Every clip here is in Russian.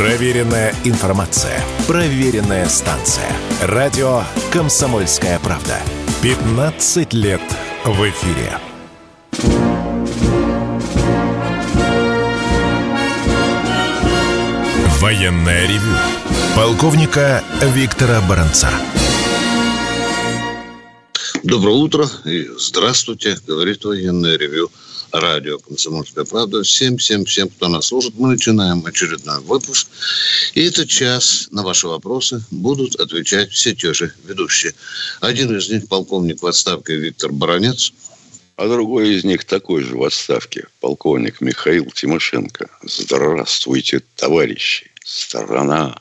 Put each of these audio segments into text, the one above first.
Проверенная информация. Проверенная станция. Радио «Комсомольская правда». 15 лет в эфире. Военная ревю. Полковника Виктора Баранца. Доброе утро и здравствуйте, говорит военное ревю радио «Комсомольская правда». Всем, всем, всем, кто нас служит, мы начинаем очередной выпуск. И этот час на ваши вопросы будут отвечать все те же ведущие. Один из них полковник в отставке Виктор Баранец. А другой из них такой же в отставке, полковник Михаил Тимошенко. Здравствуйте, товарищи! Страна!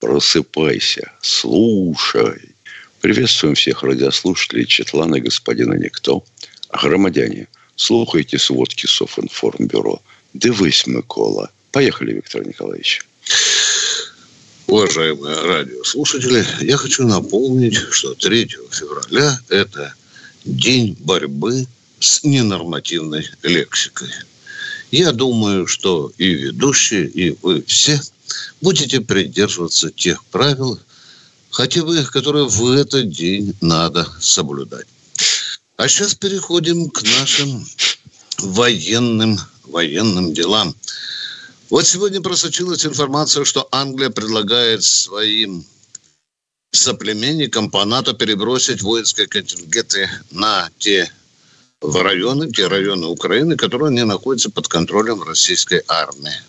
Просыпайся, слушай! Приветствуем всех радиослушателей Четлана господина Никто. Громадяне, слухайте сводки Софинформбюро. Дивись, Микола. Поехали, Виктор Николаевич. Уважаемые радиослушатели, я хочу напомнить, что 3 февраля – это день борьбы с ненормативной лексикой. Я думаю, что и ведущие, и вы все будете придерживаться тех правил, хотя бы которые в этот день надо соблюдать. А сейчас переходим к нашим военным, военным делам. Вот сегодня просочилась информация, что Англия предлагает своим соплеменникам по НАТО перебросить воинские контингенты на те в районы, те районы Украины, которые не находятся под контролем российской армии.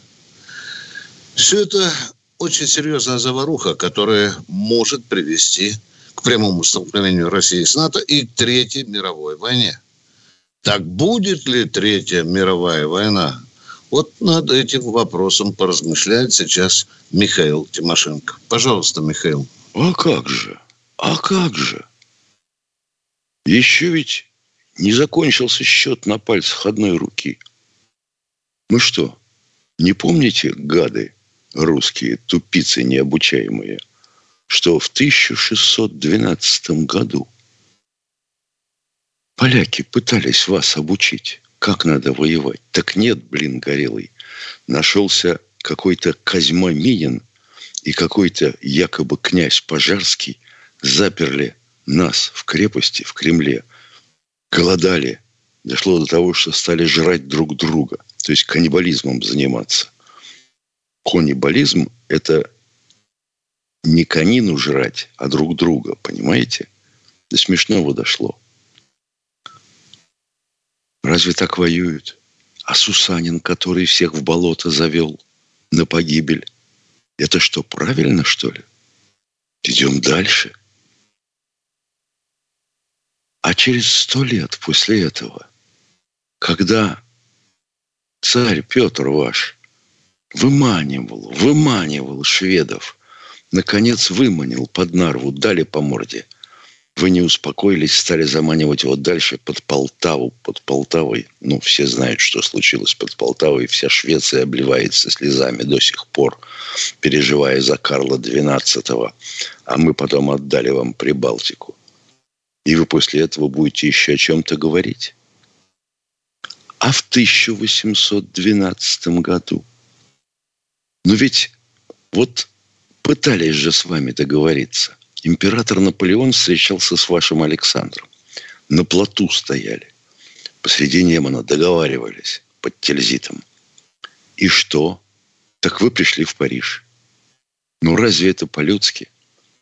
Все это очень серьезная заваруха, которая может привести к прямому столкновению России с НАТО и к Третьей мировой войне. Так будет ли Третья мировая война? Вот над этим вопросом поразмышляет сейчас Михаил Тимошенко. Пожалуйста, Михаил. А как же? А как же? Еще ведь не закончился счет на пальцах одной руки. Мы что, не помните, гады, русские тупицы необучаемые, что в 1612 году поляки пытались вас обучить, как надо воевать. Так нет, блин, горелый. Нашелся какой-то Козьма Минин и какой-то якобы князь Пожарский заперли нас в крепости, в Кремле. Голодали. Дошло до того, что стали жрать друг друга. То есть каннибализмом заниматься каннибализм – это не конину жрать, а друг друга, понимаете? До смешного дошло. Разве так воюют? А Сусанин, который всех в болото завел на погибель, это что, правильно, что ли? Идем дальше. А через сто лет после этого, когда царь Петр ваш – Выманивал, выманивал шведов. Наконец выманил под Нарву, дали по морде. Вы не успокоились, стали заманивать его дальше под Полтаву, под Полтавой. Ну, все знают, что случилось под Полтавой. Вся Швеция обливается слезами до сих пор, переживая за Карла XII. А мы потом отдали вам Прибалтику. И вы после этого будете еще о чем-то говорить. А в 1812 году но ведь вот пытались же с вами договориться. Император Наполеон встречался с вашим Александром. На плоту стояли. Посреди Немана договаривались под Тильзитом. И что? Так вы пришли в Париж. Ну разве это по-людски?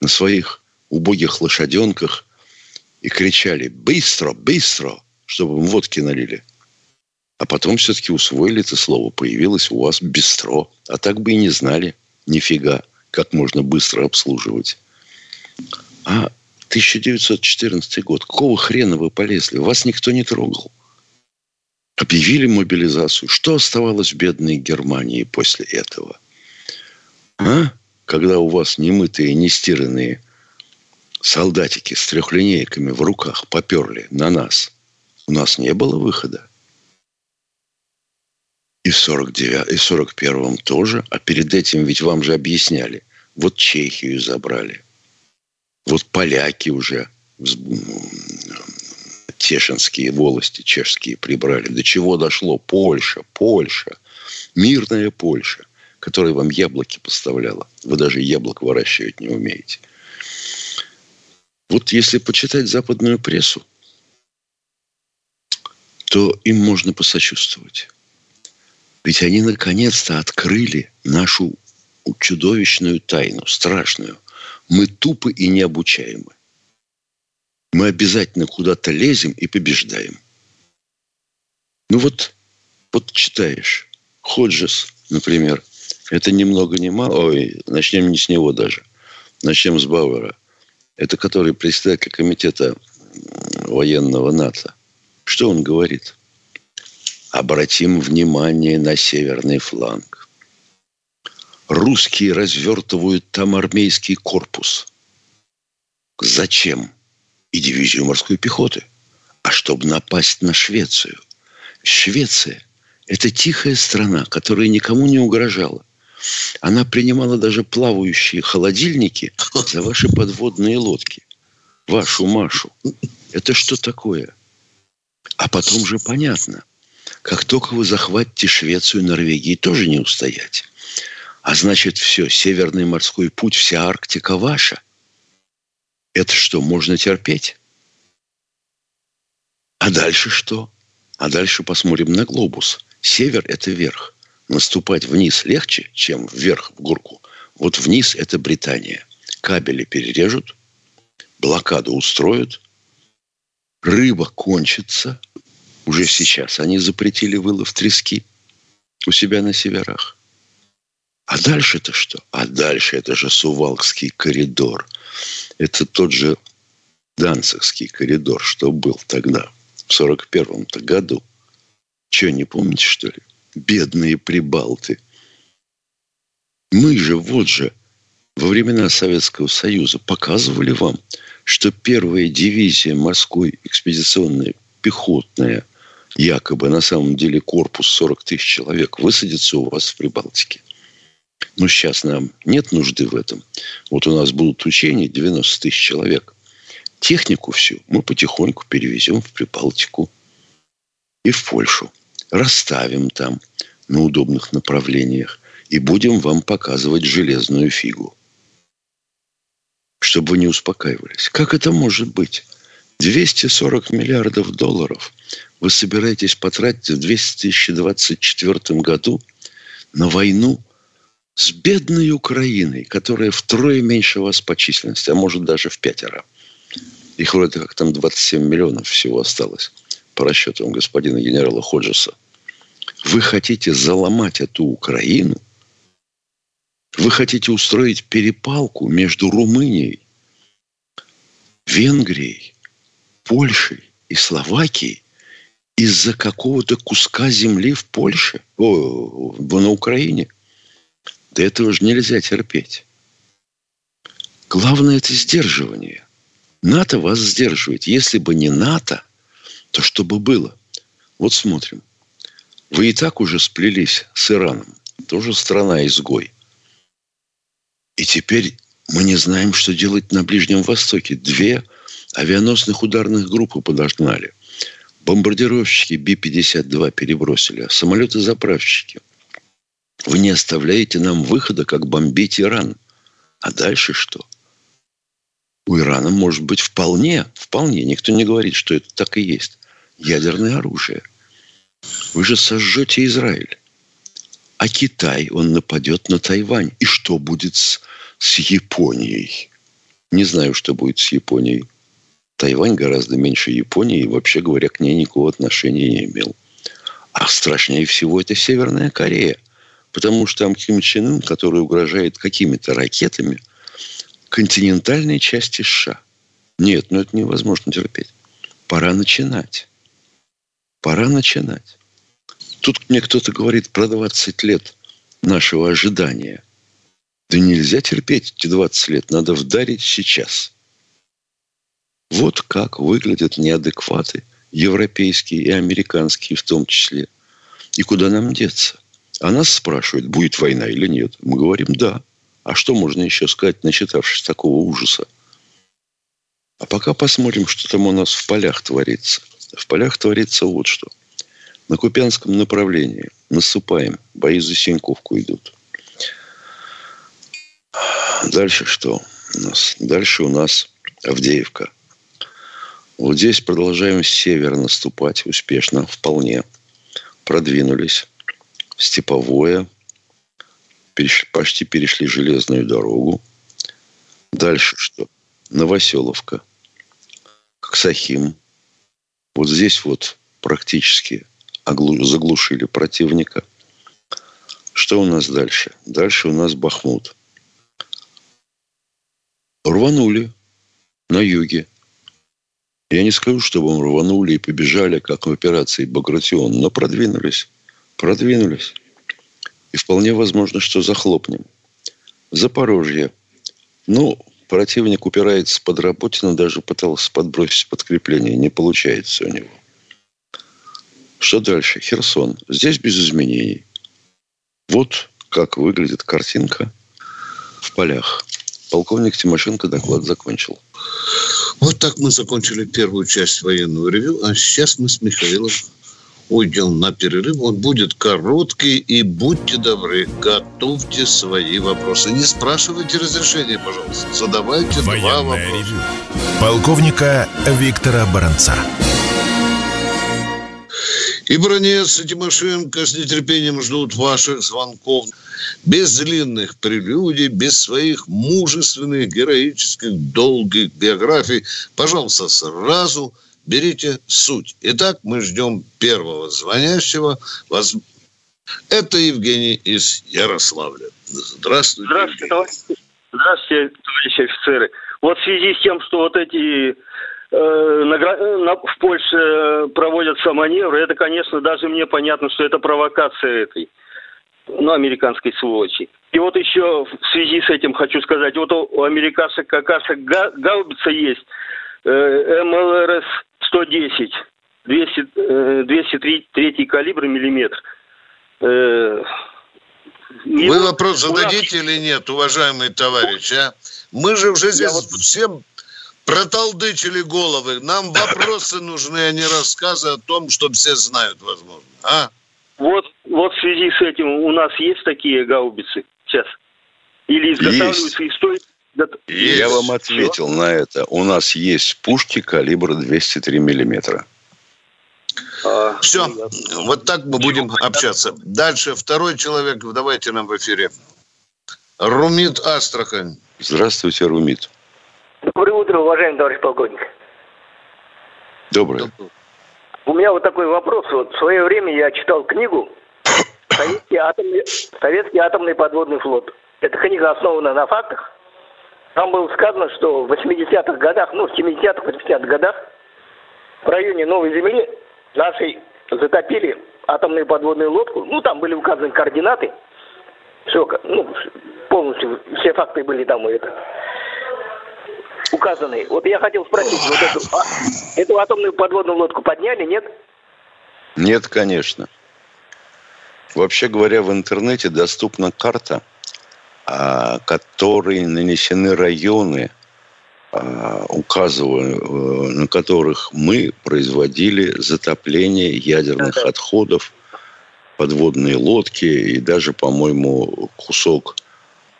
На своих убогих лошаденках и кричали «Быстро! Быстро!», чтобы им водки налили – а потом все-таки усвоили это слово. Появилось у вас бистро. А так бы и не знали. Нифига, как можно быстро обслуживать. А 1914 год. Какого хрена вы полезли? Вас никто не трогал. Объявили мобилизацию. Что оставалось в бедной Германии после этого? А? Когда у вас немытые, нестиранные солдатики с трехлинейками в руках поперли на нас. У нас не было выхода. И в 49 и в 41-м тоже. А перед этим ведь вам же объясняли. Вот Чехию забрали. Вот поляки уже Тешинские волости чешские прибрали. До чего дошло? Польша, Польша. Мирная Польша, которая вам яблоки поставляла. Вы даже яблок выращивать не умеете. Вот если почитать западную прессу, то им можно посочувствовать. Ведь они наконец-то открыли нашу чудовищную тайну, страшную. Мы тупы и необучаемы. Мы обязательно куда-то лезем и побеждаем. Ну вот, вот читаешь. Ходжес, например. Это ни много ни мало. Ой, начнем не с него даже. Начнем с Бауэра. Это который председатель комитета военного НАТО. Что он говорит? Обратим внимание на северный фланг. Русские развертывают там армейский корпус. Зачем? И дивизию морской пехоты. А чтобы напасть на Швецию. Швеция – это тихая страна, которая никому не угрожала. Она принимала даже плавающие холодильники за ваши подводные лодки. Вашу Машу. Это что такое? А потом же понятно. Как только вы захватите Швецию, Норвегии тоже не устоять. А значит, все, Северный морской путь, вся Арктика ваша. Это что, можно терпеть? А дальше что? А дальше посмотрим на глобус. Север – это верх. Наступать вниз легче, чем вверх в горку. Вот вниз – это Британия. Кабели перережут, блокаду устроят, рыба кончится. Уже сейчас они запретили вылов трески у себя на северах. А дальше-то что? А дальше это же Сувалкский коридор. Это тот же Данцевский коридор, что был тогда, в 41-то году. Че, не помните, что ли? Бедные прибалты. Мы же, вот же, во времена Советского Союза показывали вам, что первая дивизия морской экспедиционная пехотная, якобы на самом деле корпус 40 тысяч человек, высадится у вас в Прибалтике. Но сейчас нам нет нужды в этом. Вот у нас будут учения 90 тысяч человек. Технику всю мы потихоньку перевезем в Прибалтику и в Польшу. Расставим там на удобных направлениях и будем вам показывать железную фигу. Чтобы вы не успокаивались. Как это может быть? 240 миллиардов долларов вы собираетесь потратить в 2024 году на войну с бедной Украиной, которая втрое меньше вас по численности, а может даже в пятеро. Их вроде как там 27 миллионов всего осталось по расчетам господина генерала Ходжеса. Вы хотите заломать эту Украину? Вы хотите устроить перепалку между Румынией, Венгрией, Польшей и Словакией из-за какого-то куска земли в Польше, о, на Украине – да этого же нельзя терпеть. Главное – это сдерживание. НАТО вас сдерживает. Если бы не НАТО, то что бы было? Вот смотрим. Вы и так уже сплелись с Ираном. Тоже страна-изгой. И теперь мы не знаем, что делать на Ближнем Востоке. Две авианосных ударных группы подогнали. Бомбардировщики Би-52 перебросили, а самолеты-заправщики – вы не оставляете нам выхода, как бомбить Иран. А дальше что? У Ирана может быть вполне, вполне, никто не говорит, что это так и есть, ядерное оружие. Вы же сожжете Израиль. А Китай, он нападет на Тайвань. И что будет с, с Японией? Не знаю, что будет с Японией. Тайвань гораздо меньше Японии и, вообще говоря, к ней никакого отношения не имел. А страшнее всего это Северная Корея. Потому что там Ким Чен Ын, который угрожает какими-то ракетами континентальной части США. Нет, ну это невозможно терпеть. Пора начинать. Пора начинать. Тут мне кто-то говорит про 20 лет нашего ожидания. Да нельзя терпеть эти 20 лет. Надо вдарить сейчас. Вот как выглядят неадекваты, европейские и американские в том числе. И куда нам деться? А нас спрашивают, будет война или нет. Мы говорим, да. А что можно еще сказать, начитавшись такого ужаса? А пока посмотрим, что там у нас в полях творится. В полях творится вот что. На Купянском направлении наступаем, бои за Синьковку идут. Дальше что у нас? Дальше у нас Авдеевка. Вот здесь продолжаем с севера наступать успешно, вполне. Продвинулись. Степовое. Перешли, почти перешли железную дорогу. Дальше что? Новоселовка. Ксахим. Вот здесь вот практически заглушили противника. Что у нас дальше? Дальше у нас Бахмут. Рванули на юге. Я не скажу, чтобы мы рванули и побежали, как в операции «Багратион», но продвинулись. Продвинулись. И вполне возможно, что захлопнем. Запорожье. Ну, противник упирается под Работина, даже пытался подбросить подкрепление. Не получается у него. Что дальше? Херсон. Здесь без изменений. Вот как выглядит картинка в полях. Полковник Тимошенко доклад закончил. Вот так мы закончили первую часть военного ревю, а сейчас мы с Михаилом уйдем на перерыв. Он будет короткий, и будьте добры, готовьте свои вопросы. Не спрашивайте разрешения, пожалуйста. Задавайте Военное два вопроса. Ревю. Полковника Виктора Баранца. И Бронец, и Тимошенко с нетерпением ждут ваших звонков. Без длинных прелюдий, без своих мужественных, героических, долгих биографий. Пожалуйста, сразу берите суть. Итак, мы ждем первого звонящего. Это Евгений из Ярославля. Здравствуйте. Здравствуйте, товарищ. Здравствуйте, товарищи офицеры. Вот в связи с тем, что вот эти э, в Польше проводятся маневры, это, конечно, даже мне понятно, что это провокация этой, ну, американской сволочи. И вот еще в связи с этим хочу сказать, вот у американцев какая-то гаубица есть, э, МЛРС 110, 200, 203 калибр миллиметр. Э, Вы вопрос зададите нас... или нет, уважаемый товарищ, а? Мы же уже здесь вот... всем проталдычили головы. Нам вопросы нужны, а не рассказы о том, что все знают, возможно. А? Вот, вот в связи с этим у нас есть такие гаубицы сейчас? Или изготавливаются есть. и стоят есть. Я вам ответил на это. У нас есть пушки калибра 203 миллиметра. А, Все, ну, вот так мы будем общаться. Дальше второй человек, давайте нам в эфире. Румит Астрахань. Здравствуйте, Румит. Доброе утро, уважаемый товарищ полковник. Доброе. У меня вот такой вопрос. Вот в свое время я читал книгу «Советский атомный, Советский атомный подводный флот». Эта книга основана на фактах. Там было сказано, что в 80-х годах, ну, в 70-х, 80-х годах в районе Новой Земли нашей затопили атомную подводную лодку. Ну, там были указаны координаты. Все, ну, полностью все факты были там это указаны. Вот я хотел спросить, вот эту, а, эту атомную подводную лодку подняли, нет? Нет, конечно. Вообще говоря, в интернете доступна карта – а, которые нанесены районы, а, указываю, э, на которых мы производили затопление ядерных отходов, подводные лодки и даже, по-моему, кусок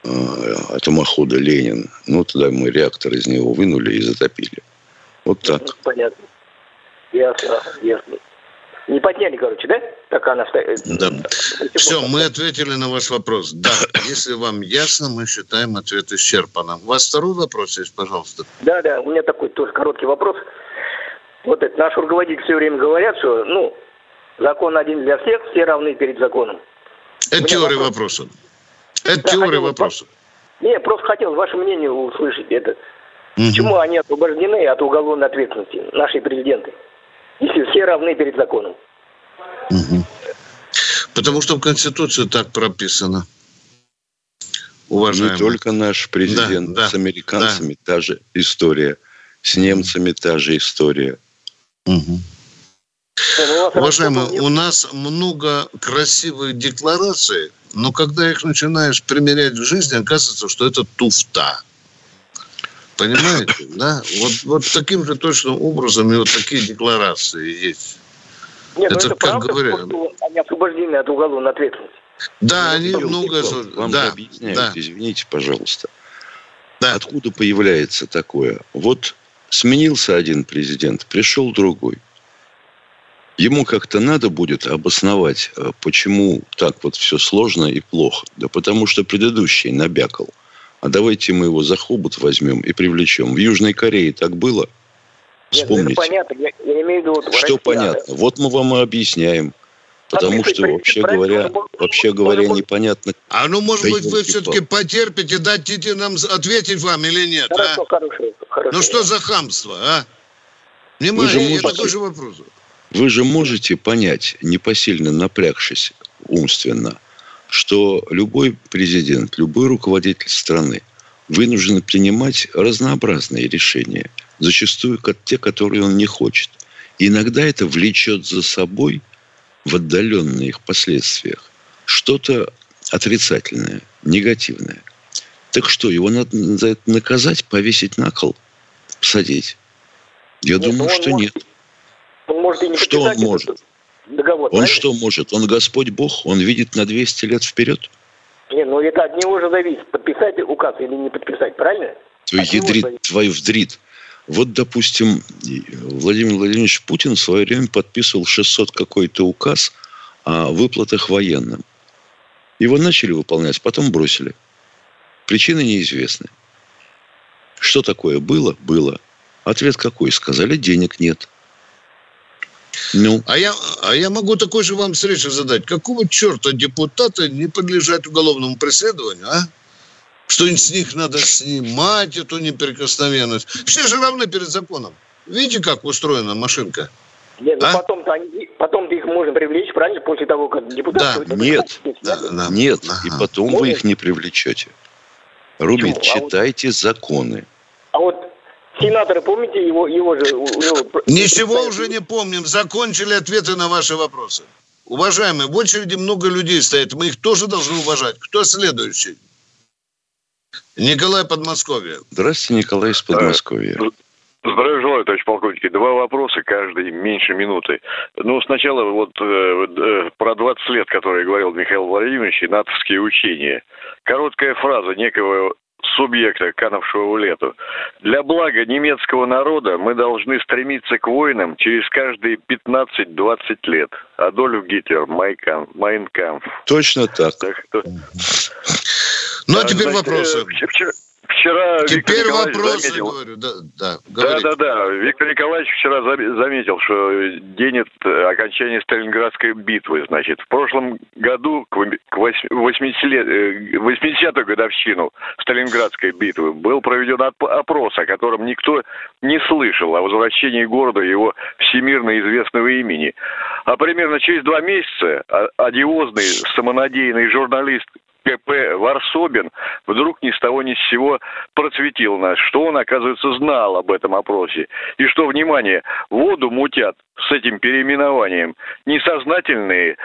э, атомохода «Ленин». Ну, тогда мы реактор из него вынули и затопили. Вот так. Понятно. Ясно, ясно. Не подняли, короче, да? Так она стоит. Да. Все, мы ответили на ваш вопрос. Да, если вам ясно, мы считаем ответ исчерпанным. У вас второй вопрос есть, пожалуйста? Да, да, у меня такой тоже короткий вопрос. Вот это, наш руководитель все время говорят, что, ну, закон один для всех, все равны перед законом. Это теория вопрос. вопроса. Это да, теория вопроса. Не, просто хотел ваше мнение услышать. Это. Угу. Почему они освобождены от уголовной ответственности, наши президенты? если все равны перед законом. Угу. Потому что в Конституции так прописано. Уважаемый. Не только наш президент, да, да, с американцами да. та же история, с немцами та же история. Угу. Уважаемые, у нас много красивых деклараций, но когда их начинаешь примерять в жизни, оказывается, что это туфта. Понимаете, да? Вот, вот таким же точным образом и вот такие декларации есть. Нет, ну это, это как говоря... что они освобождены от уголовной ответственности? Да, они много... Вам да, объясняют, да. извините, пожалуйста. Да. Откуда появляется такое? Вот сменился один президент, пришел другой. Ему как-то надо будет обосновать, э, почему так вот все сложно и плохо. Да потому что предыдущий набякал. А давайте мы его за хобот возьмем и привлечем. В Южной Корее так было. Вспомните. Нет, ну понятно. Я, я имею в виду... Вот что Россия, понятно? Да? Вот мы вам и объясняем. Потому что, вообще говоря, вообще говоря, непонятно. А ну, может быть, вы все-таки потерпите, дадите нам ответить вам или нет, хорошо, а? Хорошо, хорошо. Ну, что за хамство, а? Внимание, можете, такой же вопрос. Вы же можете понять, непосильно напрягшись умственно, что любой президент, любой руководитель страны вынужден принимать разнообразные решения, зачастую те, которые он не хочет. И иногда это влечет за собой – в отдаленных последствиях что-то отрицательное, негативное. Так что, его надо за это наказать, повесить на кол, посадить? Я нет, думаю, что может, нет. Он может и не что он может? Договор, он правильно? что может? Он Господь Бог, он видит на 200 лет вперед. Не, ну это от него же зависит, подписать указ или не подписать, правильно? Твой ядрит, твою вдрит. Вот, допустим, Владимир Владимирович Путин в свое время подписывал 600 какой-то указ о выплатах военным. Его начали выполнять, потом бросили. Причины неизвестны. Что такое было? Было. Ответ какой? Сказали, денег нет. Ну. А я, а я могу такой же вам встречу задать. Какого черта депутаты не подлежат уголовному преследованию, а? что с них надо снимать эту неприкосновенность. Все же равны перед законом. Видите, как устроена машинка? Нет, ну а? потом-то, они, потом-то их можно привлечь, правильно, после того, как депутаты... Да. Нет, да, да, нет, ага. и потом Можно? вы их не привлечете. Рубин, Почему? читайте а вот... законы. А вот сенаторы, помните, его, его же... Его... Ничего уже не помним, закончили ответы на ваши вопросы. Уважаемые, в очереди много людей стоят, мы их тоже должны уважать. Кто следующий? Николай Подмосковье. Здравствуйте, Николай из Подмосковья. Здравия желаю, товарищ полковник. Два вопроса, каждый меньше минуты. Ну, сначала вот э, э, про 20 лет, которые говорил Михаил Владимирович, и натовские учения. Короткая фраза некого субъекта, канавшего в лету. Для блага немецкого народа мы должны стремиться к войнам через каждые 15-20 лет. Адольф Гитлер, Майнкамп. Точно так. так что... Ну, а теперь Значит, вопросы. Вчера, вчера Теперь Виктор вопросы, заметил, говорю. Да, да, да, да, да. Виктор Николаевич вчера заметил, что день окончания Сталинградской битвы, значит. В прошлом году, к 80-ю 80 годовщину Сталинградской битвы, был проведен опрос, о котором никто не слышал, о возвращении города его всемирно известного имени. А примерно через два месяца одиозный самонадеянный журналист КП Варсобин вдруг ни с того ни с сего процветил нас, что он, оказывается, знал об этом опросе. И что, внимание, воду мутят с этим переименованием несознательные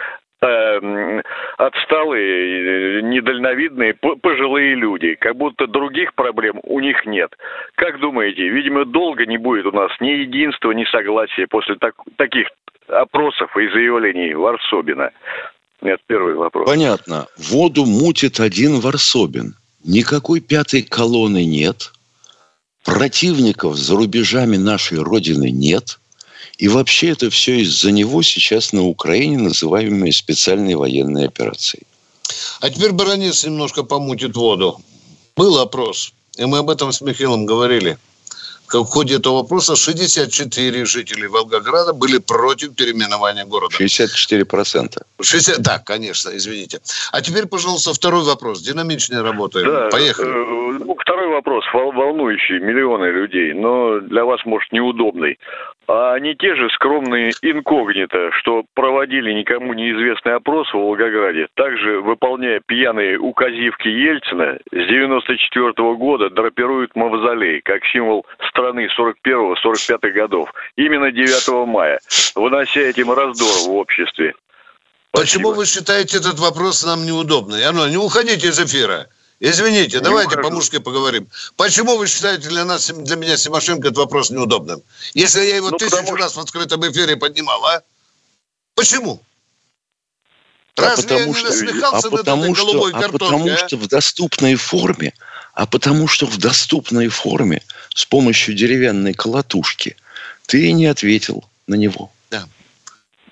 э, отсталые, недальновидные, пожилые люди. Как будто других проблем у них нет. Как думаете, видимо, долго не будет у нас ни единства, ни согласия после так, таких опросов и заявлений Варсобина. Нет, первый вопрос. Понятно. Воду мутит один Варсобин. Никакой пятой колонны нет. Противников за рубежами нашей Родины нет. И вообще это все из-за него сейчас на Украине называемые специальные военные операции. А теперь Баранец немножко помутит воду. Был опрос, и мы об этом с Михаилом говорили – в ходе этого вопроса 64 жителей Волгограда были против переименования города. 64 процента. 60, да, конечно, извините. А теперь, пожалуйста, второй вопрос. Динамичнее работаем. Да, Поехали. Э, ну, второй вопрос, волнующий миллионы людей, но для вас, может, неудобный а не те же скромные инкогнито, что проводили никому неизвестный опрос в Волгограде, также, выполняя пьяные указивки Ельцина, с 94 -го года драпируют мавзолей, как символ страны 41-45 годов, именно 9 мая, вынося этим раздор в обществе. Почему Спасибо. вы считаете этот вопрос нам неудобный? Ану, не уходите из эфира. Извините, не давайте ухожу. по-мужски поговорим. Почему вы считаете для нас, для меня Симошенко этот вопрос неудобным? Если я его ну, тысячу что... раз в открытом эфире поднимал, а? Почему? А Разве потому я не что, насмехался а потому над этой что, а потому а? что в доступной форме а потому что в доступной форме с помощью деревянной колотушки ты не ответил на него.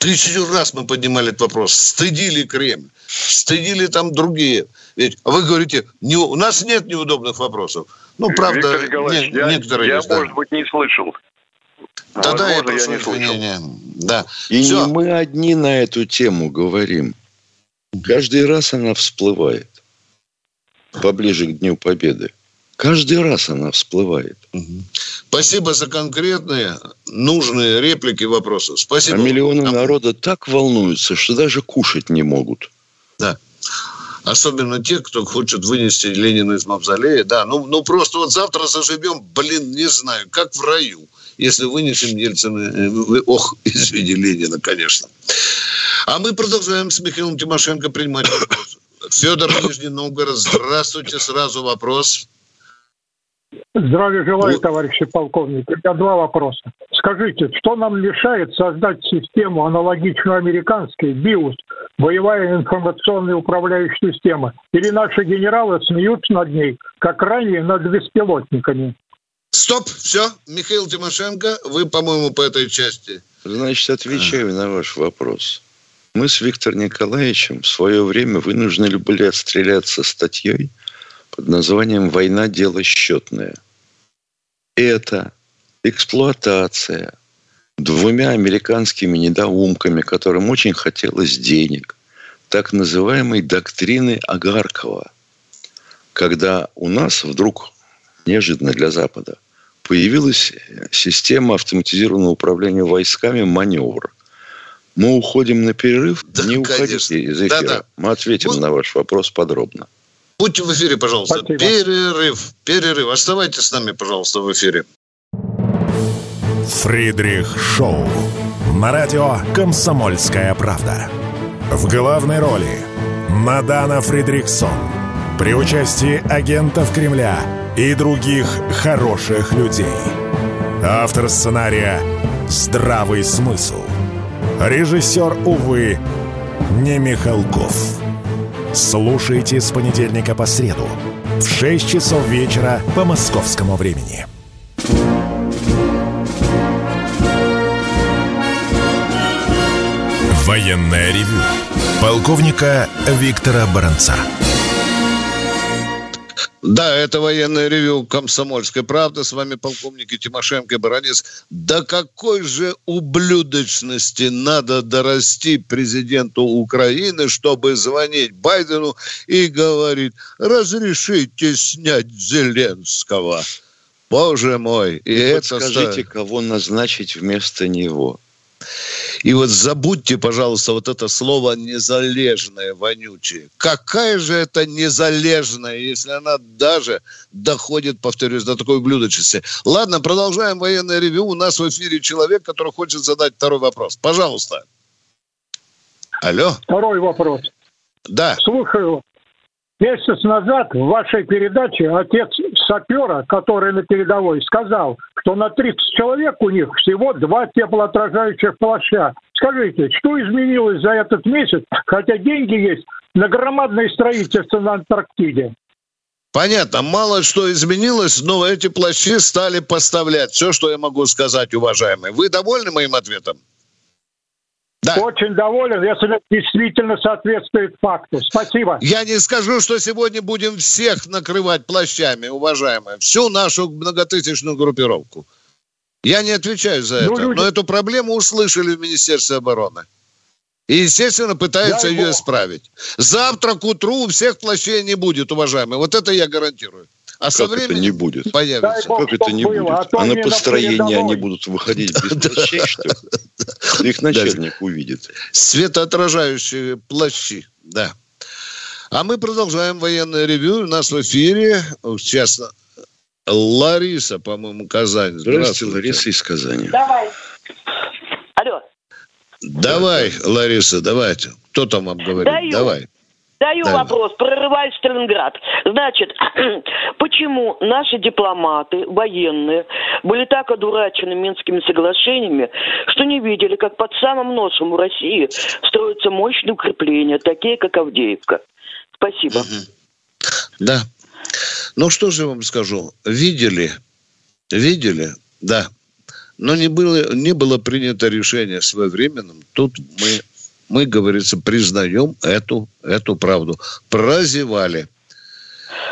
Тысячу раз мы поднимали этот вопрос. Стыдили Кремль. Стыдили там другие. Ведь вы говорите, не, у нас нет неудобных вопросов. Ну, правда, не, я, некоторые я, есть. Я, да. может быть, не слышал. Тогда Возможно, я прошу я извинения. Да. И Все. не мы одни на эту тему говорим. Каждый раз она всплывает. Поближе к Дню Победы. Каждый раз она всплывает. Спасибо за конкретные, нужные реплики, вопросы. Спасибо. А миллионы а... народа так волнуются, что даже кушать не могут. Да. Особенно те, кто хочет вынести Ленина из мавзолея. Да, ну, ну просто вот завтра заживем, блин, не знаю, как в раю если вынесем Ельцина, э, ох, извини, Ленина, конечно. А мы продолжаем с Михаилом Тимошенко принимать вопрос. Федор Нижний Новгород, здравствуйте, сразу вопрос. Здравия желаю, товарищи полковники. У меня два вопроса. Скажите, что нам мешает создать систему, аналогичную американской, БИУС, боевая информационная управляющая система? Или наши генералы смеются над ней, как ранее над беспилотниками? Стоп, все, Михаил Тимошенко, вы, по-моему, по этой части. Значит, отвечаю а. на ваш вопрос. Мы с Виктором Николаевичем в свое время вынуждены были отстреляться статьей под названием «Война – дело счетное». Это эксплуатация двумя американскими недоумками, которым очень хотелось денег, так называемой доктрины Агаркова, когда у нас вдруг неожиданно для Запада, появилась система автоматизированного управления войсками «Маневр». Мы уходим на перерыв. Да, не конечно. уходите из эфира. Да, да. Мы ответим вот. на ваш вопрос подробно. Будьте в эфире, пожалуйста. Спасибо. Перерыв. Перерыв. Оставайтесь с нами, пожалуйста, в эфире. Фридрих Шоу. На радио «Комсомольская правда». В главной роли Мадана Фридрихсон. При участии агентов Кремля – и других хороших людей. Автор сценария «Здравый смысл». Режиссер, увы, не Михалков. Слушайте с понедельника по среду в 6 часов вечера по московскому времени. Военная ревю. Полковника Виктора Баранца. Да, это военное ревю «Комсомольской правды». С вами полковники Тимошенко и Баранец. До какой же ублюдочности надо дорасти президенту Украины, чтобы звонить Байдену и говорить «разрешите снять Зеленского». Боже мой. И это скажите, кого назначить вместо него. И вот забудьте, пожалуйста, вот это слово «незалежное», вонючее. Какая же это незалежная, если она даже доходит, повторюсь, до такой блюдочности. Ладно, продолжаем военное ревю. У нас в эфире человек, который хочет задать второй вопрос. Пожалуйста. Алло. Второй вопрос. Да. Слушаю. Месяц назад в вашей передаче отец сапера, который на передовой, сказал, что на 30 человек у них всего два теплоотражающих плаща. Скажите, что изменилось за этот месяц, хотя деньги есть на громадное строительство на Антарктиде? Понятно, мало что изменилось, но эти плащи стали поставлять. Все, что я могу сказать, уважаемые. Вы довольны моим ответом? Да. Очень доволен, если это действительно соответствует факту. Спасибо. Я не скажу, что сегодня будем всех накрывать плащами, уважаемые. Всю нашу многотысячную группировку. Я не отвечаю за ну, это. Люди... Но эту проблему услышали в Министерстве обороны. И, естественно, пытаются я ее исправить. Завтра к утру у всех плащей не будет, уважаемые. Вот это я гарантирую. А как со временем это не будет? Появится. Бог, как это не было, будет? А, а на построение они будут выходить без плащей, что ли? Их начальник увидит. Светоотражающие плащи, да. А мы продолжаем военное ревю. У нас в эфире сейчас Лариса, по-моему, Казань. Здравствуйте, Здравствуйте, Лариса из Казани. Давай. Алло. Давай, Лариса, давайте. Кто там вам говорит? Даю. Давай. Даю да. вопрос, прорываюсь в Сталинград. Значит, почему наши дипломаты, военные, были так одурачены Минскими соглашениями, что не видели, как под самым носом у России строятся мощные укрепления, такие как Авдеевка? Спасибо. Да. Ну, что же я вам скажу? Видели, видели, да. Но не было, не было принято решение своевременным. Тут мы, мы, говорится, признаем эту, эту правду. Прозевали.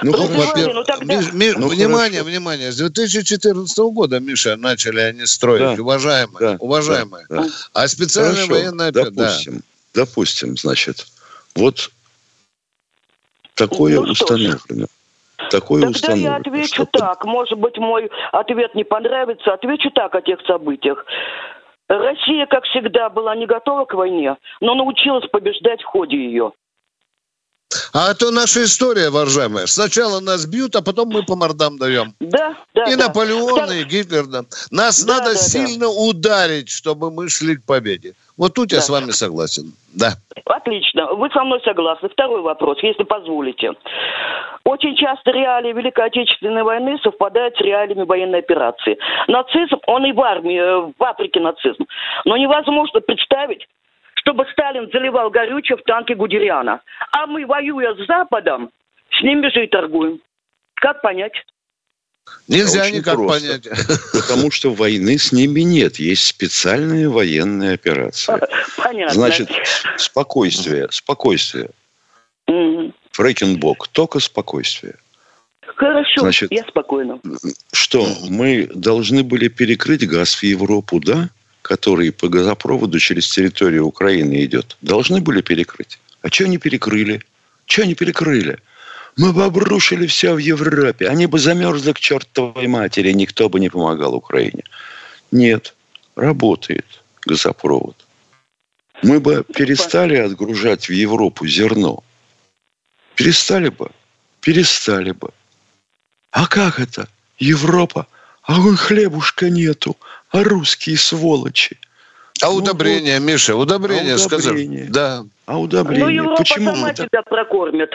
Ну, Прозевали, во-первых, ну тогда- Миш- Ми- Ну, внимание, хорошо. внимание. С 2014 года, Миша, начали они строить. Да. Уважаемые, Да, уважаемые. да, да. А специальная Хорошо, военная операция... Да. допустим, допустим, значит, вот такое Ну установлено. Такое Тогда установлено. я отвечу что так. Может быть, мой ответ не понравится. Отвечу так о тех событиях. Россия, как всегда, была не готова к войне, но научилась побеждать в ходе ее. А это наша история, уважаемая. Сначала нас бьют, а потом мы по мордам даем. Да, да, и да. Наполеон, Втор- и Гитлер. да. Нас Да, надо да, да. сильно ударить, чтобы мы шли к победе. Вот тут я Да. с вами согласен. Да. Отлично, вы со мной согласны. Второй вопрос, если позволите. Очень часто реалии Великой Отечественной войны совпадают с реалиями военной операции. Нацизм, он и в армии, э, в Африке нацизм. Но невозможно представить, чтобы Сталин заливал горючее в танки Гудериана. А мы, воюя с Западом, с ними же и торгуем. Как понять? Нельзя Очень никак просто. понять. Потому что войны с ними нет. Есть специальные военные операции. Понятно. Значит, спокойствие, спокойствие. Мгм. Фрейкенбок, только спокойствие. Хорошо, Значит, я спокойна. Что, мы должны были перекрыть газ в Европу, да? Который по газопроводу через территорию Украины идет. Должны были перекрыть. А что не перекрыли? Что не перекрыли? Мы бы обрушили все в Европе. Они бы замерзли к чертовой матери. Никто бы не помогал Украине. Нет, работает газопровод. Мы бы перестали отгружать в Европу зерно. Перестали бы. Перестали бы. А как это? Европа? А вон хлебушка нету. А русские сволочи. А Ну удобрения, Миша, удобрения, А сказали. удобрения? Да. А удобрения? Ну, Европа Почему сама так- тебя прокормит.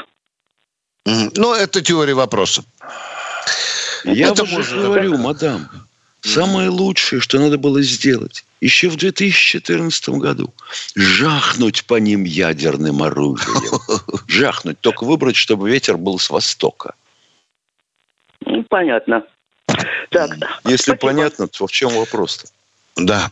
Ну, это теория вопроса. Я Это уже можно говорю, мадам, самое лучшее, что надо было сделать еще в 2014 году, жахнуть по ним ядерным оружием. Жахнуть, только выбрать, чтобы ветер был с востока. Ну, понятно. Так, Если спасибо. понятно, то в чем вопрос-то? Да.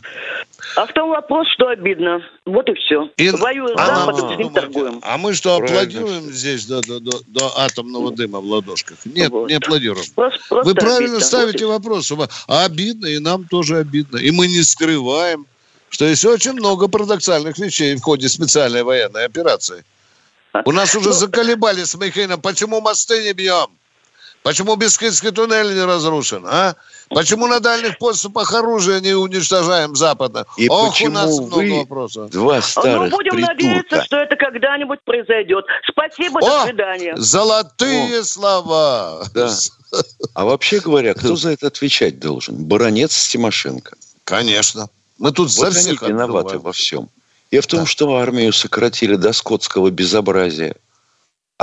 А в том вопрос, что обидно. Вот и все. И- Воюем с А, Западом, с ним торгуем. А мы что, Правильно аплодируем здесь до, до, до, до атомного дыма в ладошках? Нет, Вот. не аплодируем. Просто, просто Вы правильно обидно. ставите Вот вопрос. А обидно, и нам тоже обидно. И мы не скрываем, что есть очень много парадоксальных вещей в ходе специальной военной операции. У нас уже Ну, заколебали с Михаилом. Почему мосты не бьем? Почему Бискитский туннель не разрушен? А? Почему на дальних подступах оружие не уничтожаем западно? И Ох, у почему нас много вы- вопросов. Два Ну, старых будем надеяться, придурка. что это когда-нибудь произойдет. Спасибо, О! до свидания. Золотые слова. Да. А вообще говоря, кто за это отвечать должен? Баронец Тимошенко. Конечно. Мы тут Вот за они всех виноваты отдуваем. во всем. И в том, Да. что армию сократили до скотского безобразия,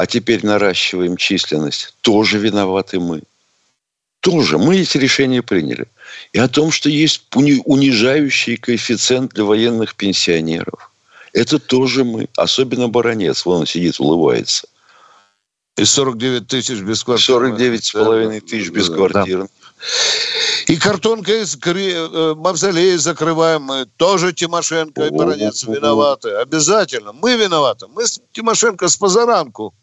а теперь наращиваем численность, тоже виноваты мы. Тоже. Мы эти решения приняли. И о том, что есть уни- унижающий коэффициент для военных пенсионеров. Это тоже мы. Особенно баронец. Вон он сидит, улыбается. И 49 тысяч без квартиры. 49 с половиной тысяч без Да. квартир. И картонкой из кре- э, мавзолея закрываем мы. Тоже Тимошенко и Баранец виноваты. Обязательно. Мы виноваты. Мы с Тимошенко с позаранку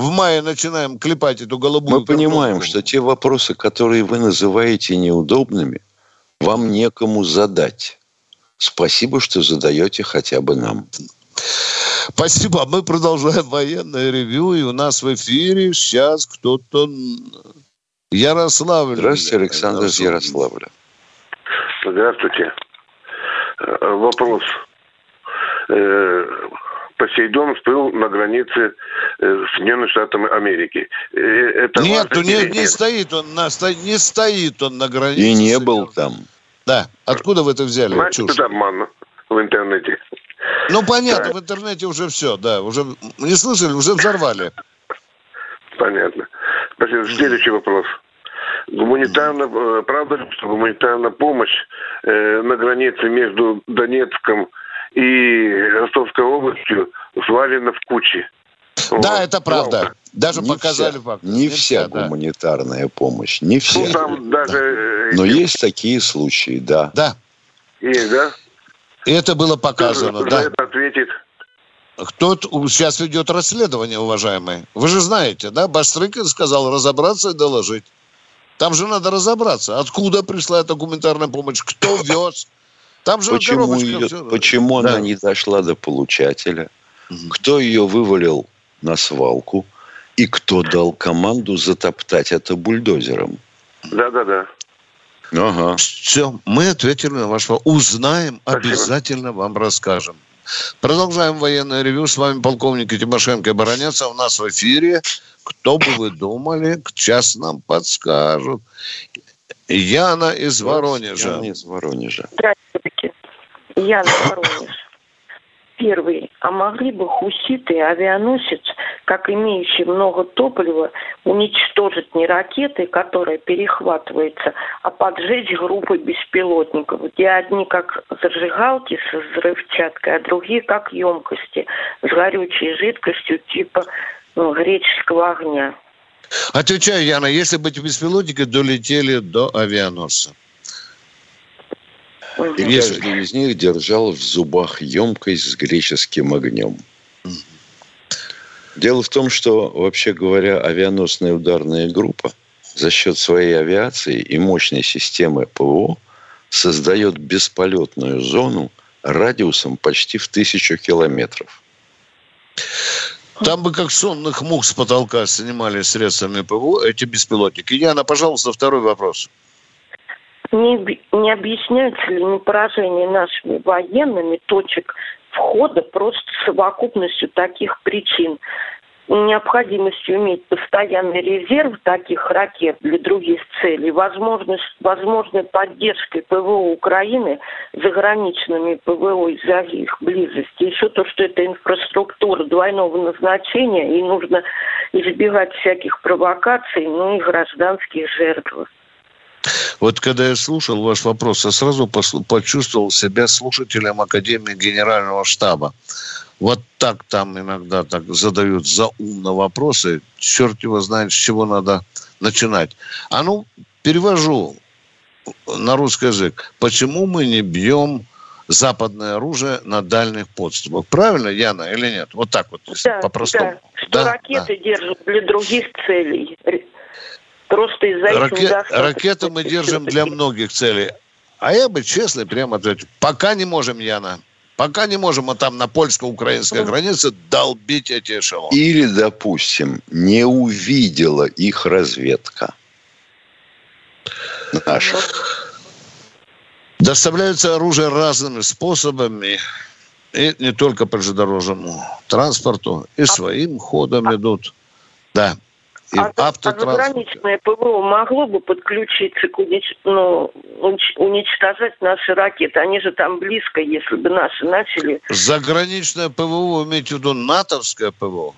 в мае начинаем клепать эту голубую Мы понимаем, картонку. что те вопросы, которые вы называете неудобными, вам некому задать. Спасибо, что задаете хотя бы нам. Спасибо. Мы продолжаем военное ревю. И у нас в эфире сейчас кто-то... Ярославль. Здравствуйте, Александр из Ярославля. Здравствуйте. Э, Вопрос. Посейдон всплыл на границе э, Соединенных Штатов Америки. Э, Это Нет, важно не, или не стоит он на не стоит он на границе. И не с был там. Да. Откуда вы это взяли? Значит, чушь? это обман в интернете. Ну понятно, Да. в интернете уже все, да, уже не слышали, уже взорвали. Понятно. Спасибо. Следующий вопрос. Гуманитарно, э, правда ли, что гуманитарная помощь э, на границе между Донецком и Ростовской областью свалена в кучи? Да, Вот. это правда. Даже не показали вся. Не, вся да. гуманитарная помощь, не вся. Ну, там даже... Э, Но есть такие случаи, да. Да. Есть, да? И это было показано, Кто да. это ответит? Кто сейчас ведет расследование, уважаемые? Вы же знаете, да? Бастрыкин сказал разобраться и доложить. Там же надо разобраться, откуда пришла эта гуманитарная помощь, кто вез. Там же почему, ее, все... почему да. она не дошла до получателя, угу. кто ее вывалил на свалку и кто дал команду затоптать это бульдозером. Да-да-да. Ага. Все, мы ответили на ваш вопрос. Узнаем, Спасибо. обязательно вам расскажем. Продолжаем военное ревю. С вами полковник Тимошенко и Баранец. А у нас в эфире, кто бы вы думали, сейчас нам подскажут. Яна из Воронежа. Яна из Воронежа. Здравствуйте. Яна Воронеж. Первый. А могли бы хуситы авианосец, как имеющий много топлива, уничтожить не ракетой, которая перехватывается, а поджечь группы беспилотников, где одни как зажигалки с взрывчаткой, а другие как емкости с горючей жидкостью типа ну, греческого огня? Отвечаю, Яна, если бы эти беспилотники долетели до авианосца. И каждый из них держал в зубах емкость с греческим огнем. Дело в том, что, вообще говоря, авианосная ударная группа за счет своей авиации и мощной системы ПВО создает бесполетную зону радиусом почти в тысячу километров. Там бы как сонных мух с потолка снимали средствами ПВО эти беспилотники. Яна, пожалуйста, второй вопрос. Не, не объясняется ли не поражение нашими военными точек входа просто совокупностью таких причин? Необходимостью иметь постоянный резерв таких ракет для других целей, возможность, возможной поддержкой ПВО Украины заграничными ПВО из-за их близости. Еще то, что это инфраструктура двойного назначения, и нужно избегать всяких провокаций, ну и гражданских жертв. Вот когда я слушал ваш вопрос, я сразу почувствовал себя слушателем Академии Генерального штаба. Вот так там иногда так задают заумно вопросы. Черт его знает, с чего надо начинать. А ну, перевожу на русский язык. Почему мы не бьем западное оружие на дальних подступах? Правильно, Яна, или нет? Вот так вот, да, по-простому. Да, что да, ракеты да. держат для других целей. Просто из-за Раке... Ракеты мы держим для многих целей. А я бы честно прямо ответил. Пока не можем, Яна. Пока не можем мы там на польско-украинской границе долбить эти эшелоны. Или, допустим, не увидела их разведка. Наша. Доставляется оружие разными способами. И не только по железнодорожному транспорту. И своим ходом идут. Да. А, а заграничное ПВО могло бы подключиться к унич... ну, уничтожать наши ракеты? Они же там близко, если бы наши начали... Заграничное ПВО, имеете в виду натовское ПВО?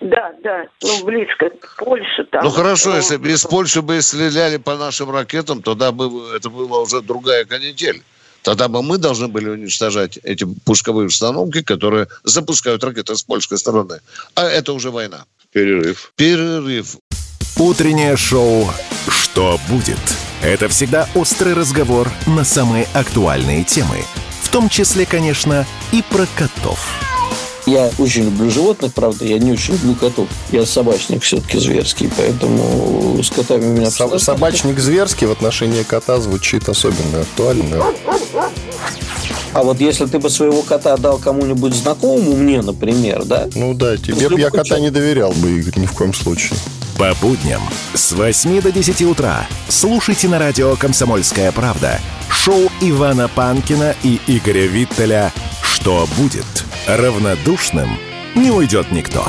Да, да, ну близко, Польша там. Ну хорошо, ну, если бы из Польши бы стреляли по нашим ракетам, тогда бы это была уже другая канитель. Тогда бы мы должны были уничтожать эти пусковые установки, которые запускают ракеты с польской стороны. А это уже война. Перерыв. Перерыв. Утреннее шоу «Что будет?» Это всегда острый разговор на самые актуальные темы. В том числе, конечно, и про котов. Я очень люблю животных, правда, я не очень люблю котов. Я собачник все-таки зверский, поэтому с котами у меня... Соб- собачник зверский в отношении кота звучит особенно актуально. А вот если ты бы своего кота дал кому-нибудь знакомому, мне, например, да? Ну да, тебе бы я кота не доверял бы, Игорь, ни в коем случае. По будням с 8 до 10 утра слушайте на радио «Комсомольская правда» шоу Ивана Панкина и Игоря Виттеля «Что будет?» Равнодушным не уйдет никто.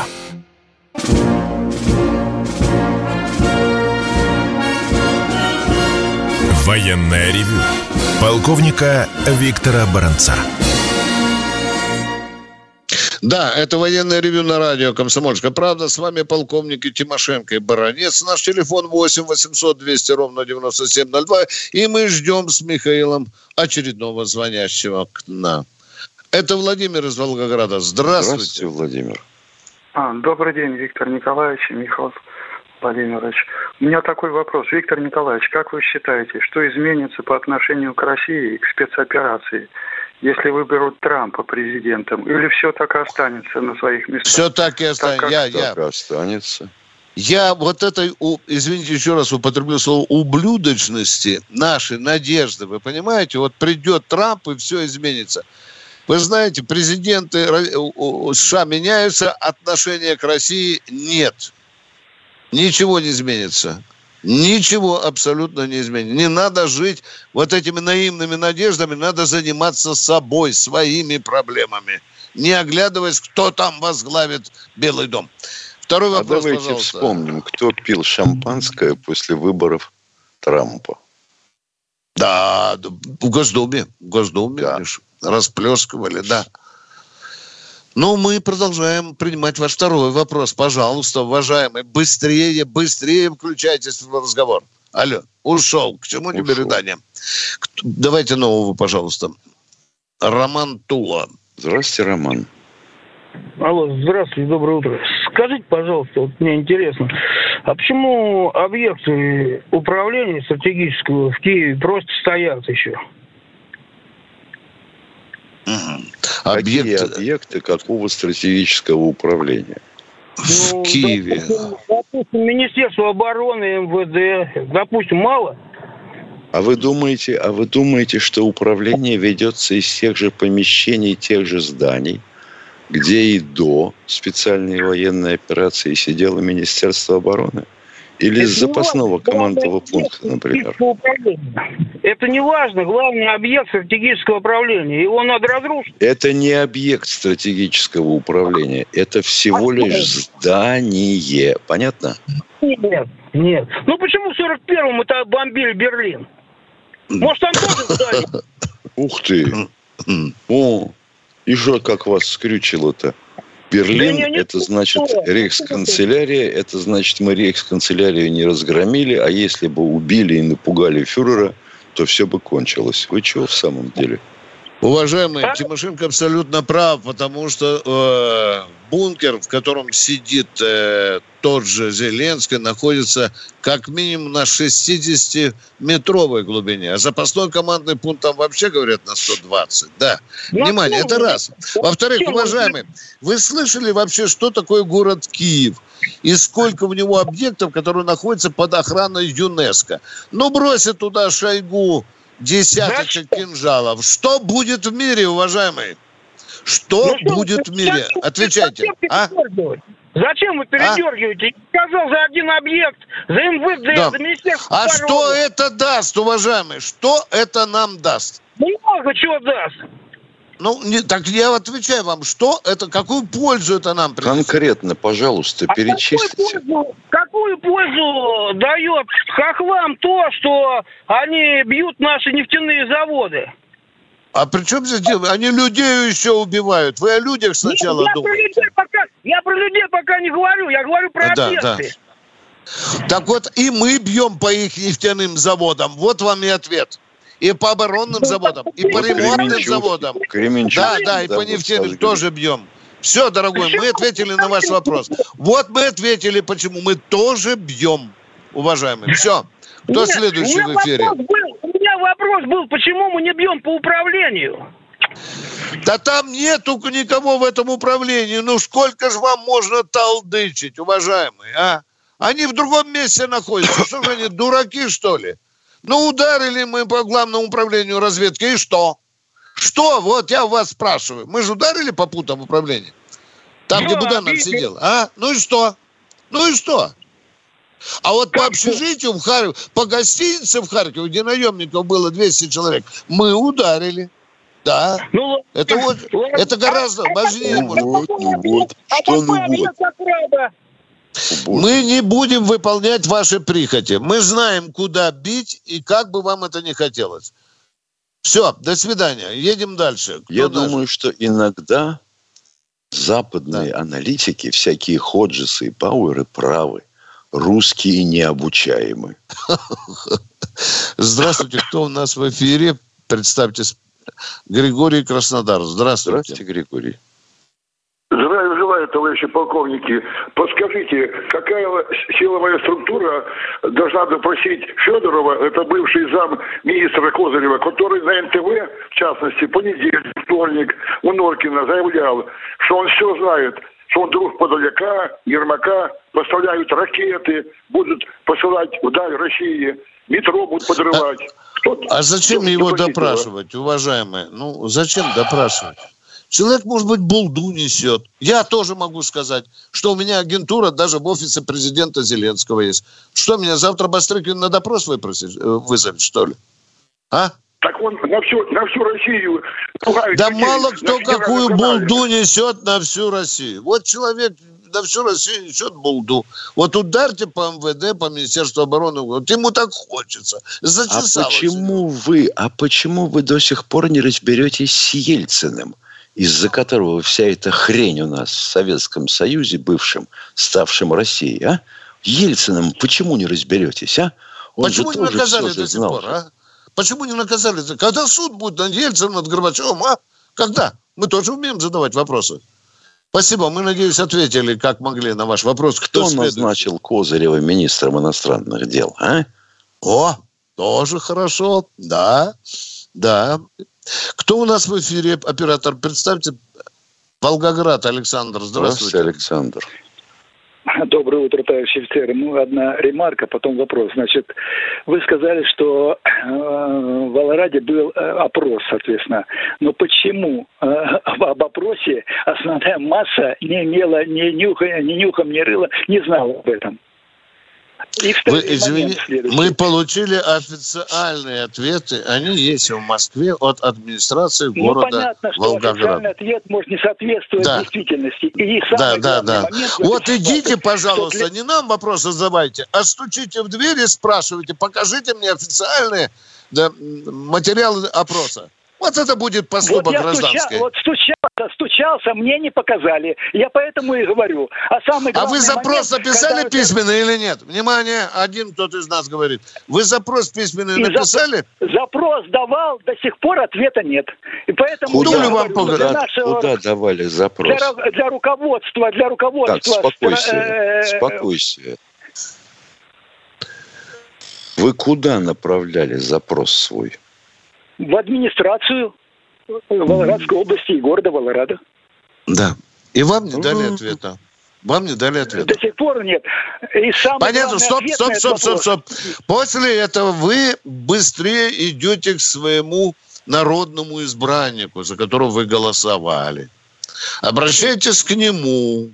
Военное ревю полковника Виктора Баранца. Да, это военное ревю на радио «Комсомольская правда». С вами полковники Тимошенко и Баранец. Наш телефон 8 800 200 ровно 9702. И мы ждем с Михаилом очередного звонящего к нам. Это Владимир из Волгограда. Здравствуйте. Здравствуйте, Владимир. А, добрый день, Виктор Николаевич и Михаил Владимирович. У меня такой вопрос. Виктор Николаевич, как вы считаете, что изменится по отношению к России и к спецоперации, если выберут Трампа президентом? Или все так и останется на своих местах? Все так и останется. Я, я, я. останется. Я вот этой, извините, еще раз употреблю слово ублюдочности, нашей надежды, вы понимаете, вот придет Трамп и все изменится. Вы знаете, президенты США меняются, отношения к России нет. Ничего не изменится. Ничего абсолютно не изменится. Не надо жить вот этими наивными надеждами, надо заниматься собой, своими проблемами, не оглядываясь, кто там возглавит Белый дом. Второй а вопрос, а давайте пожалуйста. вспомним, кто пил шампанское после выборов Трампа. Да, в Госдуме, в Госдуме да. расплескивали, да. Ну, мы продолжаем принимать ваш второй вопрос. Пожалуйста, уважаемый, быстрее, быстрее включайтесь в разговор. Алло, ушел. К чему не передание? Давайте нового, пожалуйста. Роман Тула. Здравствуйте, Роман. Алло, здравствуйте, доброе утро. Скажите, пожалуйста, вот мне интересно, а почему объекты управления стратегического в Киеве просто стоят еще? Угу. Объект... Какие объекты какого стратегического управления? Ну, в Киеве. Допустим, допустим, Министерство обороны, МВД, допустим, мало? А вы думаете, а вы думаете, что управление ведется из тех же помещений, тех же зданий, где и до специальной военной операции сидело Министерство обороны? Или из запасного командного пункта, например? Это не важно. Главный объект стратегического управления. Его надо разрушить. Это не объект стратегического управления. Это всего а лишь здание. Понятно? Нет, нет. Ну почему в 41-м это бомбили Берлин? Может, там тоже здание? Ух ты. О, и что, как вас скрючило-то? Берлин, это значит рейхсканцелярия, это значит мы рейхсканцелярию не разгромили, а если бы убили и напугали фюрера, то все бы кончилось. Вы чего в самом деле? Уважаемый, Тимошенко абсолютно прав, потому что э, бункер, в котором сидит э, тот же Зеленский, находится как минимум на 60-метровой глубине. А запасной командный пункт там вообще, говорят, на 120. Да. Ну, Внимание, это раз. Во-вторых, уважаемый, вы слышали вообще, что такое город Киев? И сколько в него объектов, которые находятся под охраной ЮНЕСКО? Ну, бросят туда Шойгу, десяточек да кинжалов. Что будет в мире, уважаемые? Что ну, будет что, в мире? Отвечайте. А? Зачем вы передергиваете? А? Я сказал за один объект, за МВД, да. за Министерство А что это даст, уважаемые? Что это нам даст? Много чего даст. Ну, не, так я отвечаю вам, что это, какую пользу это нам принесет? Конкретно, пожалуйста, а перечислите. Какую пользу, какую пользу дает хохлам то, что они бьют наши нефтяные заводы? А при чем здесь дело? Они людей еще убивают. Вы о людях сначала Нет, я думаете. Про людей пока, я про людей пока не говорю, я говорю про да, объекты. Да. Так вот, и мы бьем по их нефтяным заводам. Вот вам и ответ и по оборонным заводам, и по ремонтным заводам. Да, да, и по нефтяным тоже бьем. Все, дорогой, мы ответили на ваш вопрос. Вот мы ответили, почему мы тоже бьем, уважаемые. Все. Кто Нет, следующий в эфире? Был, у меня вопрос был, почему мы не бьем по управлению? Да там нету никого в этом управлении. Ну сколько же вам можно толдычить, уважаемые, а? Они в другом месте находятся. Что же они, дураки, что ли? Ну, ударили мы по главному управлению разведки, и что? Что? Вот я вас спрашиваю. Мы же ударили по путам управления? Там, где Буданов сидел. А? Ну и что? Ну и что? А вот по общежитию в Харькове, по гостинице в Харькове, где наемников было 200 человек, мы ударили. Да. Ну, это вот, это гораздо важнее. Ну вот, ну вот. Что ну вот? Мы не будем выполнять ваши прихоти. Мы знаем, куда бить и как бы вам это не хотелось. Все, до свидания. Едем дальше. Кто Я дальше? думаю, что иногда западные да. аналитики, всякие Ходжесы и Пауэры правы. Русские необучаемы. Здравствуйте, кто у нас в эфире? Представьтесь. Григорий Краснодар. Здравствуйте. Здравствуйте, Григорий. Здравия желаю, товарищи полковники, подскажите, какая силовая структура должна допросить Федорова, это бывший зам министра Козырева, который на НТВ, в частности, понедельник, вторник, у Норкина заявлял, что он все знает, что он друг Подоляка, Ермака, поставляют ракеты, будут посылать вдаль России, метро будут подрывать. А, а зачем его допрашивать, уважаемые? Ну, зачем допрашивать? Человек, может быть, булду несет. Я тоже могу сказать, что у меня агентура даже в офисе президента Зеленского есть. Что, меня завтра Бастрыкин на допрос выпросить, э, вызовет, что ли? А? Так он на всю, на всю Россию пугает Да людей, мало кто какую булду несет на всю Россию. Вот человек на всю Россию несет булду. Вот ударьте по МВД, по Министерству обороны, вот ему так хочется. Зачесалось. А почему вы, а почему вы до сих пор не разберетесь с Ельциным? Из-за которого вся эта хрень у нас в Советском Союзе бывшем, ставшем Россией, а? Ельциным почему не разберетесь, а? Он почему не наказали до сих пор, а? Почему не наказали? Когда суд будет над Ельциным, над Горбачевым, а? Когда? Мы тоже умеем задавать вопросы. Спасибо. Мы, надеюсь, ответили, как могли на ваш вопрос. Кто, Кто назначил Козырева министром иностранных дел, а? О, тоже хорошо. Да, да. Кто у нас в эфире, оператор? Представьте, Волгоград, Александр. Здравствуйте. Здравствуйте, Александр. Доброе утро, товарищи офицеры. Ну, одна ремарка, потом вопрос. Значит, вы сказали, что э, в Алараде был э, опрос, соответственно. Но почему э, об опросе основная масса не имела ни нюха, ни нюхом, ни рыла, не знала об этом? Вы, извини, мы получили официальные ответы. Они есть в Москве от администрации ну, города понятно, что Волгоград. официальный ответ может не соответствовать да. действительности. И да, да, да. Вот идите, пожалуйста, что... не нам вопросы задавайте, а стучите в дверь и спрашивайте, покажите мне официальные да, материалы опроса. Вот это будет поступок вот гражданский. Стуча, вот стучался, стучался, мне не показали. Я поэтому и говорю. А самый А вы запрос момент, написали когда... письменный или нет? Внимание, один кто-то из нас говорит. Вы запрос письменный и написали? Запрос давал, до сих пор ответа нет. И поэтому куда, я вам говорю, для нашего, куда давали запрос? Для, для руководства, для руководства. Так, спокойствие, э, спокойствие. Вы куда направляли запрос свой? в администрацию Волгоградской области и города Волгограда. Да. И вам не дали ответа. Вам не дали ответа. До сих пор нет. И Понятно, стоп, стоп, стоп, стоп, стоп. После этого вы быстрее идете к своему народному избраннику, за которого вы голосовали. Обращайтесь к нему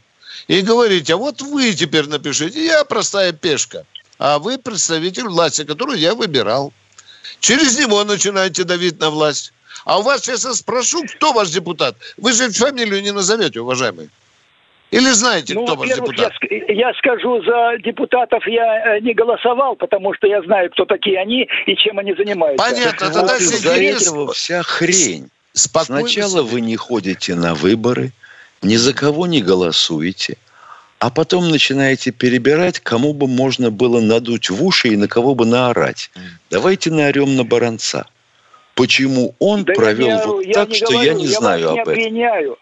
и говорите, а вот вы теперь напишите, я простая пешка, а вы представитель власти, которую я выбирал. Через него начинаете давить на власть. А у вас сейчас я спрошу, кто ваш депутат? Вы же фамилию не назовете, уважаемый. Или знаете, ну, кто ваш депутат? Я, я скажу, за депутатов я э, не голосовал, потому что я знаю, кто такие они и чем они занимаются. Понятно, тогда вот из-за этого вся хрень. Спокойно. Сначала вы не ходите на выборы, ни за кого не голосуете, а потом начинаете перебирать, кому бы можно было надуть в уши и на кого бы наорать. Давайте наорем на Баранца. Почему он да провел я, вот я так, что говорю, я не я знаю об этом. Обвиняю.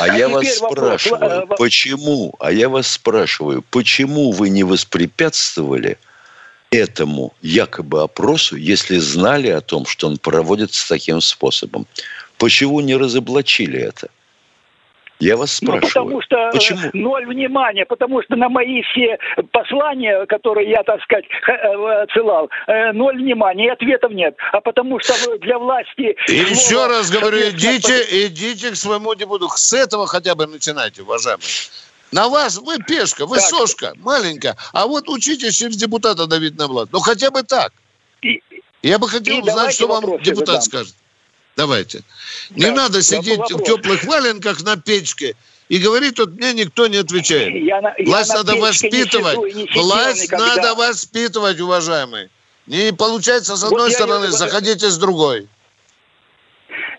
А, а я вас спрашиваю, вопрос. почему? А я вас спрашиваю, почему вы не воспрепятствовали этому якобы опросу, если знали о том, что он проводится таким способом? Почему не разоблачили это? Я вас спрашиваю. Ну, потому что э, Почему? ноль внимания, потому что на мои все послания, которые я, так сказать, э, отсылал, э, ноль внимания, и ответов нет. А потому что для власти... И слово, еще раз говорю, идите, идите к своему депутату. С этого хотя бы начинайте, уважаемые. На вас, вы пешка, вы так. сошка, маленькая. А вот учитесь через депутата давить на власть. Ну, хотя бы так. И, Я бы хотел узнать, что вам депутат задам. скажет. Давайте. Не да, надо сидеть в теплых валенках на печке и говорить, тут мне никто не отвечает. Я, Власть я надо воспитывать. Не сижу, не Власть никогда. надо воспитывать, уважаемые. Не получается с одной вот стороны, я, заходите с другой.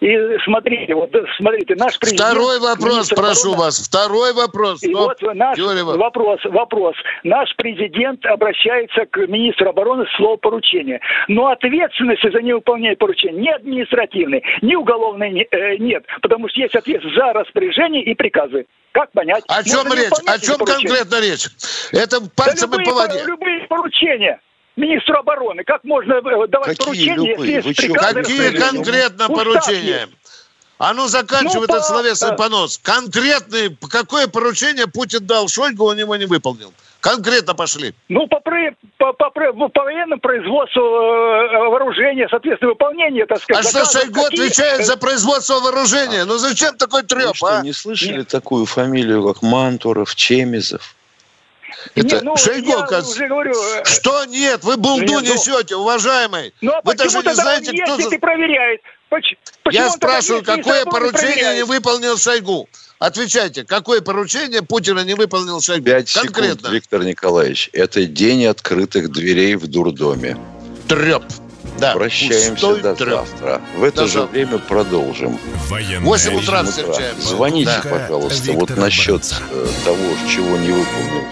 И смотрите, вот смотрите, наш президент... Второй вопрос, прошу обороны, вас. Второй вопрос. И Стоп. вот наш вопрос, вопрос. Наш президент обращается к министру обороны с словом поручения. Но ответственности за невыполнение поручения ни административной, ни уголовной не- э, нет. Потому что есть ответственность за распоряжение и приказы. Как понять? О чем Можно не речь? О чем поручения. конкретно речь? Это пальцем Да и по любые, воде. любые поручения министру обороны. Как можно э, давать Какие поручения, любые? если есть приказы, Какие конкретно Устав поручения? есть. А ну заканчивай Ну, этот по- словесный понос. Конкретный, какое поручение Путин дал Шойгу, он его не выполнил. Конкретно пошли. Ну, по, при- по, по, при- по военному производству э, вооружения, соответственно, выполнение, так А сказать, что заказов, Шойгу какие- отвечает за производство вооружения? Ну зачем такой треп, Вы что, а? не слышали такую фамилию, как Мантуров, Чемизов? Это Не, ну, Шойгу, я оказывается. уже говорю, э, Что нет? Вы булду Нет, ну- несете, уважаемый. Ну, а Вы даже не знаете, кто ездит за... и проверяет? Поч- почему Я спрашиваю, и какое собой поручение проверяет? не выполнил Шойгу? Отвечайте, какое поручение Путина не выполнил Шойгу? Пять Конкретно. секунд, Виктор Николаевич. Это день открытых дверей в дурдоме. Треп. Да, Прощаемся пустой до треп. завтра. В это До же завтра. время продолжим. Военное Восемь утра Восемь встречаем. Звоните, Да. пожалуйста, Виктора вот насчет э, того, чего не выполнил